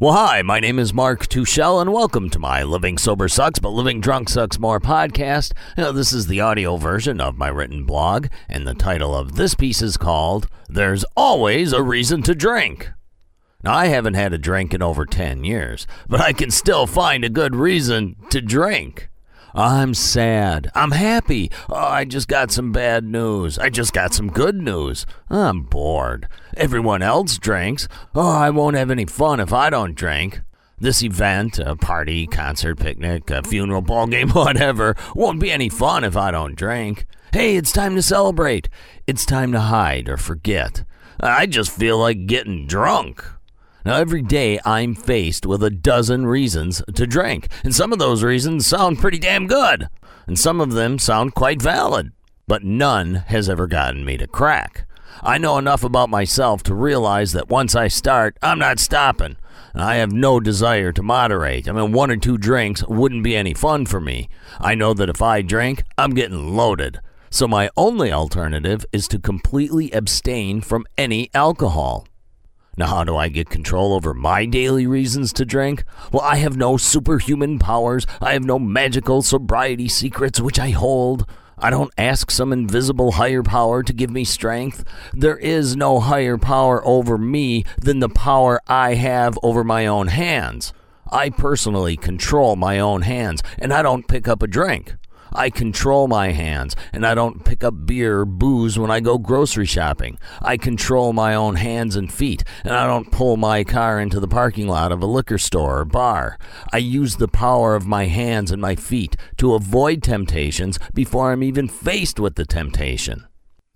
Well, hi, my name is Mark Tuchel, and welcome to my Living Sober Sucks, but Living Drunk Sucks More podcast. You know, this is the audio version of my written blog, and the title of this piece is called There's Always a Reason to Drink. Now, I haven't had a drink in over 10 years, but I can still find a good reason to drink. I'm sad. I'm happy. Oh, I just got some bad news. I just got some good news. I'm bored. Everyone else drinks. Oh, I won't have any fun if I don't drink. This event, a party, concert, picnic, a funeral, ball game, whatever, won't be any fun if I don't drink. Hey, it's time to celebrate. It's time to hide or forget. I just feel like getting drunk. Now, every day I'm faced with a dozen reasons to drink, and some of those reasons sound pretty damn good, and some of them sound quite valid, but none has ever gotten me to crack. I know enough about myself to realize that once I start, I'm not stopping. I have no desire to moderate. I mean, one or two drinks wouldn't be any fun for me. I know that if I drink, I'm getting loaded. So my only alternative is to completely abstain from any alcohol. Now, how do I get control over my daily reasons to drink? Well, I have no superhuman powers. I have no magical sobriety secrets which I hold. I don't ask some invisible higher power to give me strength. There is no higher power over me than the power I have over my own hands. I personally control my own hands, and I don't pick up a drink. I control my hands, and I don't pick up beer or booze when I go grocery shopping. I control my own hands and feet, and I don't pull my car into the parking lot of a liquor store or bar. I use the power of my hands and my feet to avoid temptations before I'm even faced with the temptation.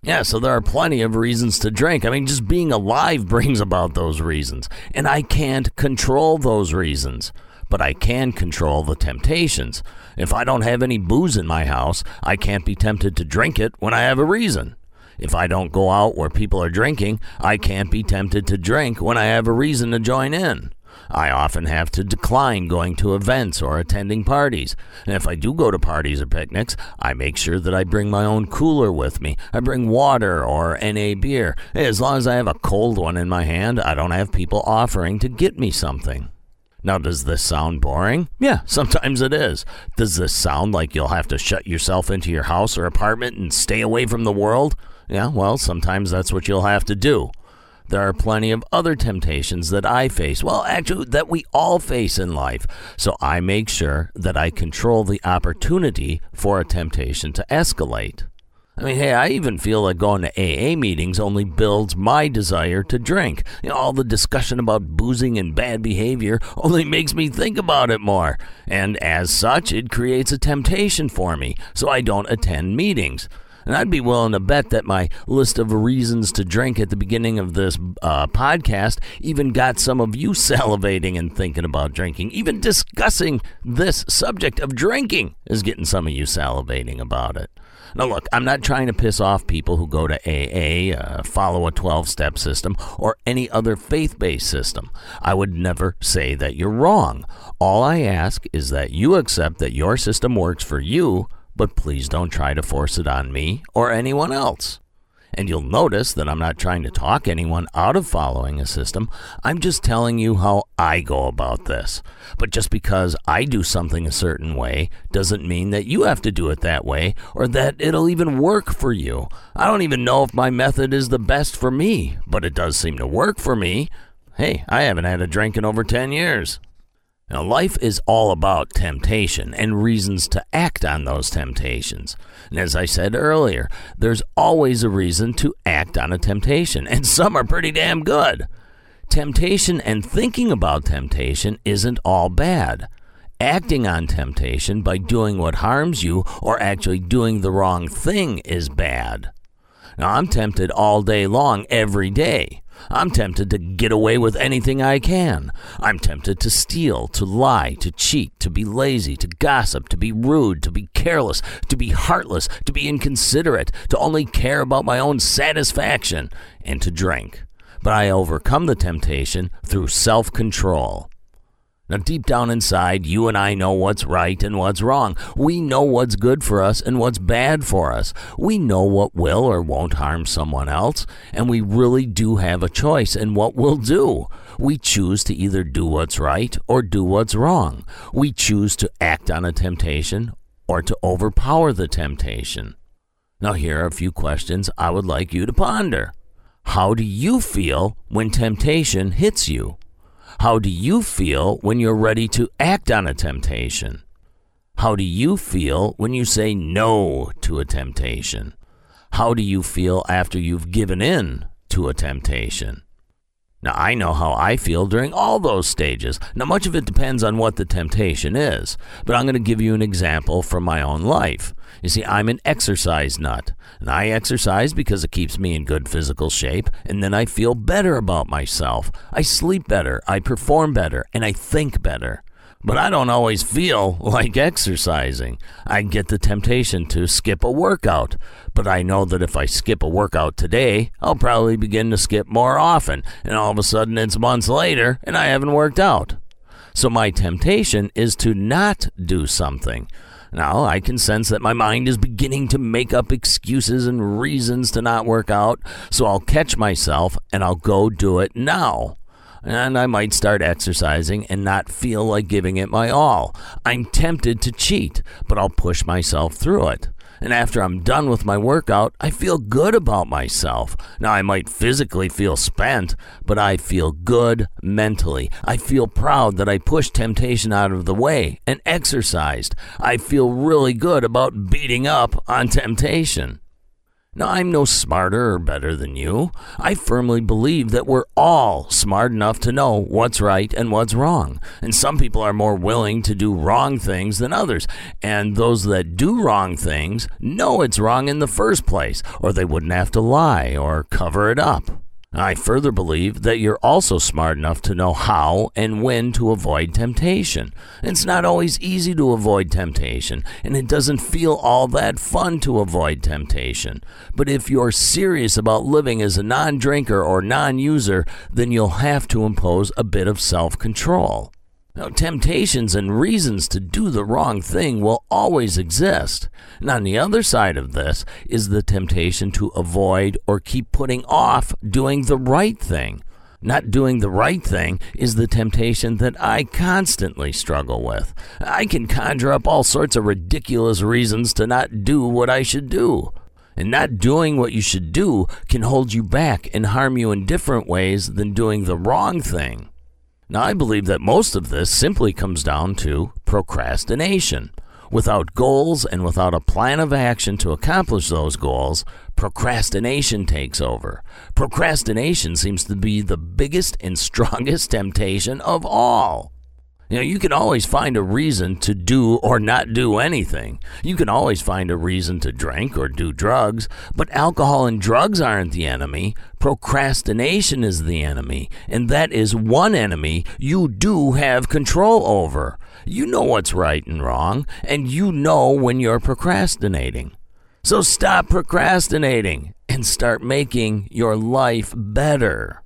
Yeah, so there are plenty of reasons to drink. I mean, just being alive brings about those reasons, and I can't control those reasons but I can control the temptations. If I don't have any booze in my house, I can't be tempted to drink it when I have a reason. If I don't go out where people are drinking, I can't be tempted to drink when I have a reason to join in. I often have to decline going to events or attending parties. And if I do go to parties or picnics, I make sure that I bring my own cooler with me. I bring water or NA beer. As long as I have a cold one in my hand, I don't have people offering to get me something. Now, does this sound boring? Yeah, sometimes it is. Does this sound like you'll have to shut yourself into your house or apartment and stay away from the world? Yeah, well, sometimes that's what you'll have to do. There are plenty of other temptations that I face. Well, actually, that we all face in life. So I make sure that I control the opportunity for a temptation to escalate. I mean, hey, I even feel like going to AA meetings only builds my desire to drink. You know, all the discussion about boozing and bad behavior only makes me think about it more. And as such, it creates a temptation for me, so I don't attend meetings. And I'd be willing to bet that my list of reasons to drink at the beginning of this uh, podcast even got some of you salivating and thinking about drinking. Even discussing this subject of drinking is getting some of you salivating about it. Now, look, I'm not trying to piss off people who go to AA, uh, follow a 12 step system, or any other faith based system. I would never say that you're wrong. All I ask is that you accept that your system works for you, but please don't try to force it on me or anyone else. And you'll notice that I'm not trying to talk anyone out of following a system. I'm just telling you how I go about this. But just because I do something a certain way doesn't mean that you have to do it that way or that it'll even work for you. I don't even know if my method is the best for me, but it does seem to work for me. Hey, I haven't had a drink in over 10 years. Now, life is all about temptation and reasons to act on those temptations. And as I said earlier, there's always a reason to act on a temptation, and some are pretty damn good. Temptation and thinking about temptation isn't all bad. Acting on temptation by doing what harms you or actually doing the wrong thing is bad. Now, I'm tempted all day long, every day. I'm tempted to get away with anything I can. I'm tempted to steal, to lie, to cheat, to be lazy, to gossip, to be rude, to be careless, to be heartless, to be inconsiderate, to only care about my own satisfaction, and to drink. But I overcome the temptation through self control. Now, deep down inside, you and I know what's right and what's wrong. We know what's good for us and what's bad for us. We know what will or won't harm someone else, and we really do have a choice in what we'll do. We choose to either do what's right or do what's wrong. We choose to act on a temptation or to overpower the temptation. Now, here are a few questions I would like you to ponder. How do you feel when temptation hits you? How do you feel when you're ready to act on a temptation? How do you feel when you say no to a temptation? How do you feel after you've given in to a temptation? Now, I know how I feel during all those stages. Now, much of it depends on what the temptation is, but I'm going to give you an example from my own life. You see, I'm an exercise nut, and I exercise because it keeps me in good physical shape, and then I feel better about myself. I sleep better, I perform better, and I think better. But I don't always feel like exercising. I get the temptation to skip a workout, but I know that if I skip a workout today, I'll probably begin to skip more often, and all of a sudden it's months later and I haven't worked out. So my temptation is to not do something. Now, I can sense that my mind is beginning to make up excuses and reasons to not work out, so I'll catch myself and I'll go do it now. And I might start exercising and not feel like giving it my all. I'm tempted to cheat, but I'll push myself through it. And after I'm done with my workout, I feel good about myself. Now, I might physically feel spent, but I feel good mentally. I feel proud that I pushed temptation out of the way and exercised. I feel really good about beating up on temptation. Now, I'm no smarter or better than you. I firmly believe that we're all smart enough to know what's right and what's wrong. And some people are more willing to do wrong things than others. And those that do wrong things know it's wrong in the first place, or they wouldn't have to lie or cover it up. I further believe that you're also smart enough to know how and when to avoid temptation. It's not always easy to avoid temptation, and it doesn't feel all that fun to avoid temptation. But if you're serious about living as a non drinker or non user, then you'll have to impose a bit of self control. Now, temptations and reasons to do the wrong thing will always exist. And on the other side of this is the temptation to avoid or keep putting off doing the right thing. Not doing the right thing is the temptation that I constantly struggle with. I can conjure up all sorts of ridiculous reasons to not do what I should do. And not doing what you should do can hold you back and harm you in different ways than doing the wrong thing. Now, I believe that most of this simply comes down to procrastination. Without goals and without a plan of action to accomplish those goals, procrastination takes over. Procrastination seems to be the biggest and strongest temptation of all. You know, you can always find a reason to do or not do anything. You can always find a reason to drink or do drugs, but alcohol and drugs aren't the enemy. Procrastination is the enemy, and that is one enemy you do have control over. You know what's right and wrong, and you know when you're procrastinating. So stop procrastinating and start making your life better.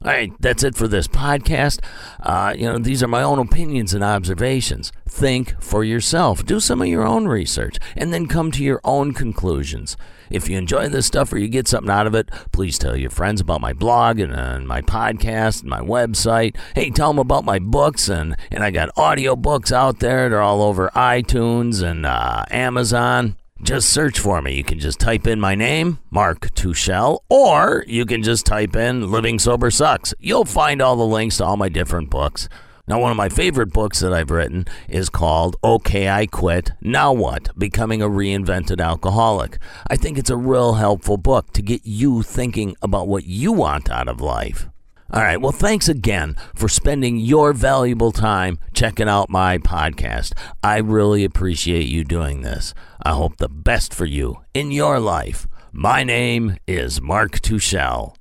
All right, that's it for this podcast. Uh, you know, these are my own opinions and observations. Think for yourself. Do some of your own research and then come to your own conclusions. If you enjoy this stuff or you get something out of it, please tell your friends about my blog and, my podcast and my website. Hey, tell them about my books and, and I got audio books out there. They're all over iTunes and uh, Amazon just search for me. You can just type in my name, Mark Tuchel, or you can just type in Living Sober Sucks. You'll find all the links to all my different books. Now, one of my favorite books that I've written is called Okay, I Quit. Now What? Becoming a Reinvented Alcoholic. I think it's a real helpful book to get you thinking about what you want out of life. All right. Well, thanks again for spending your valuable time checking out my podcast. I really appreciate you doing this. I hope the best for you in your life. My name is Mark Tuchel.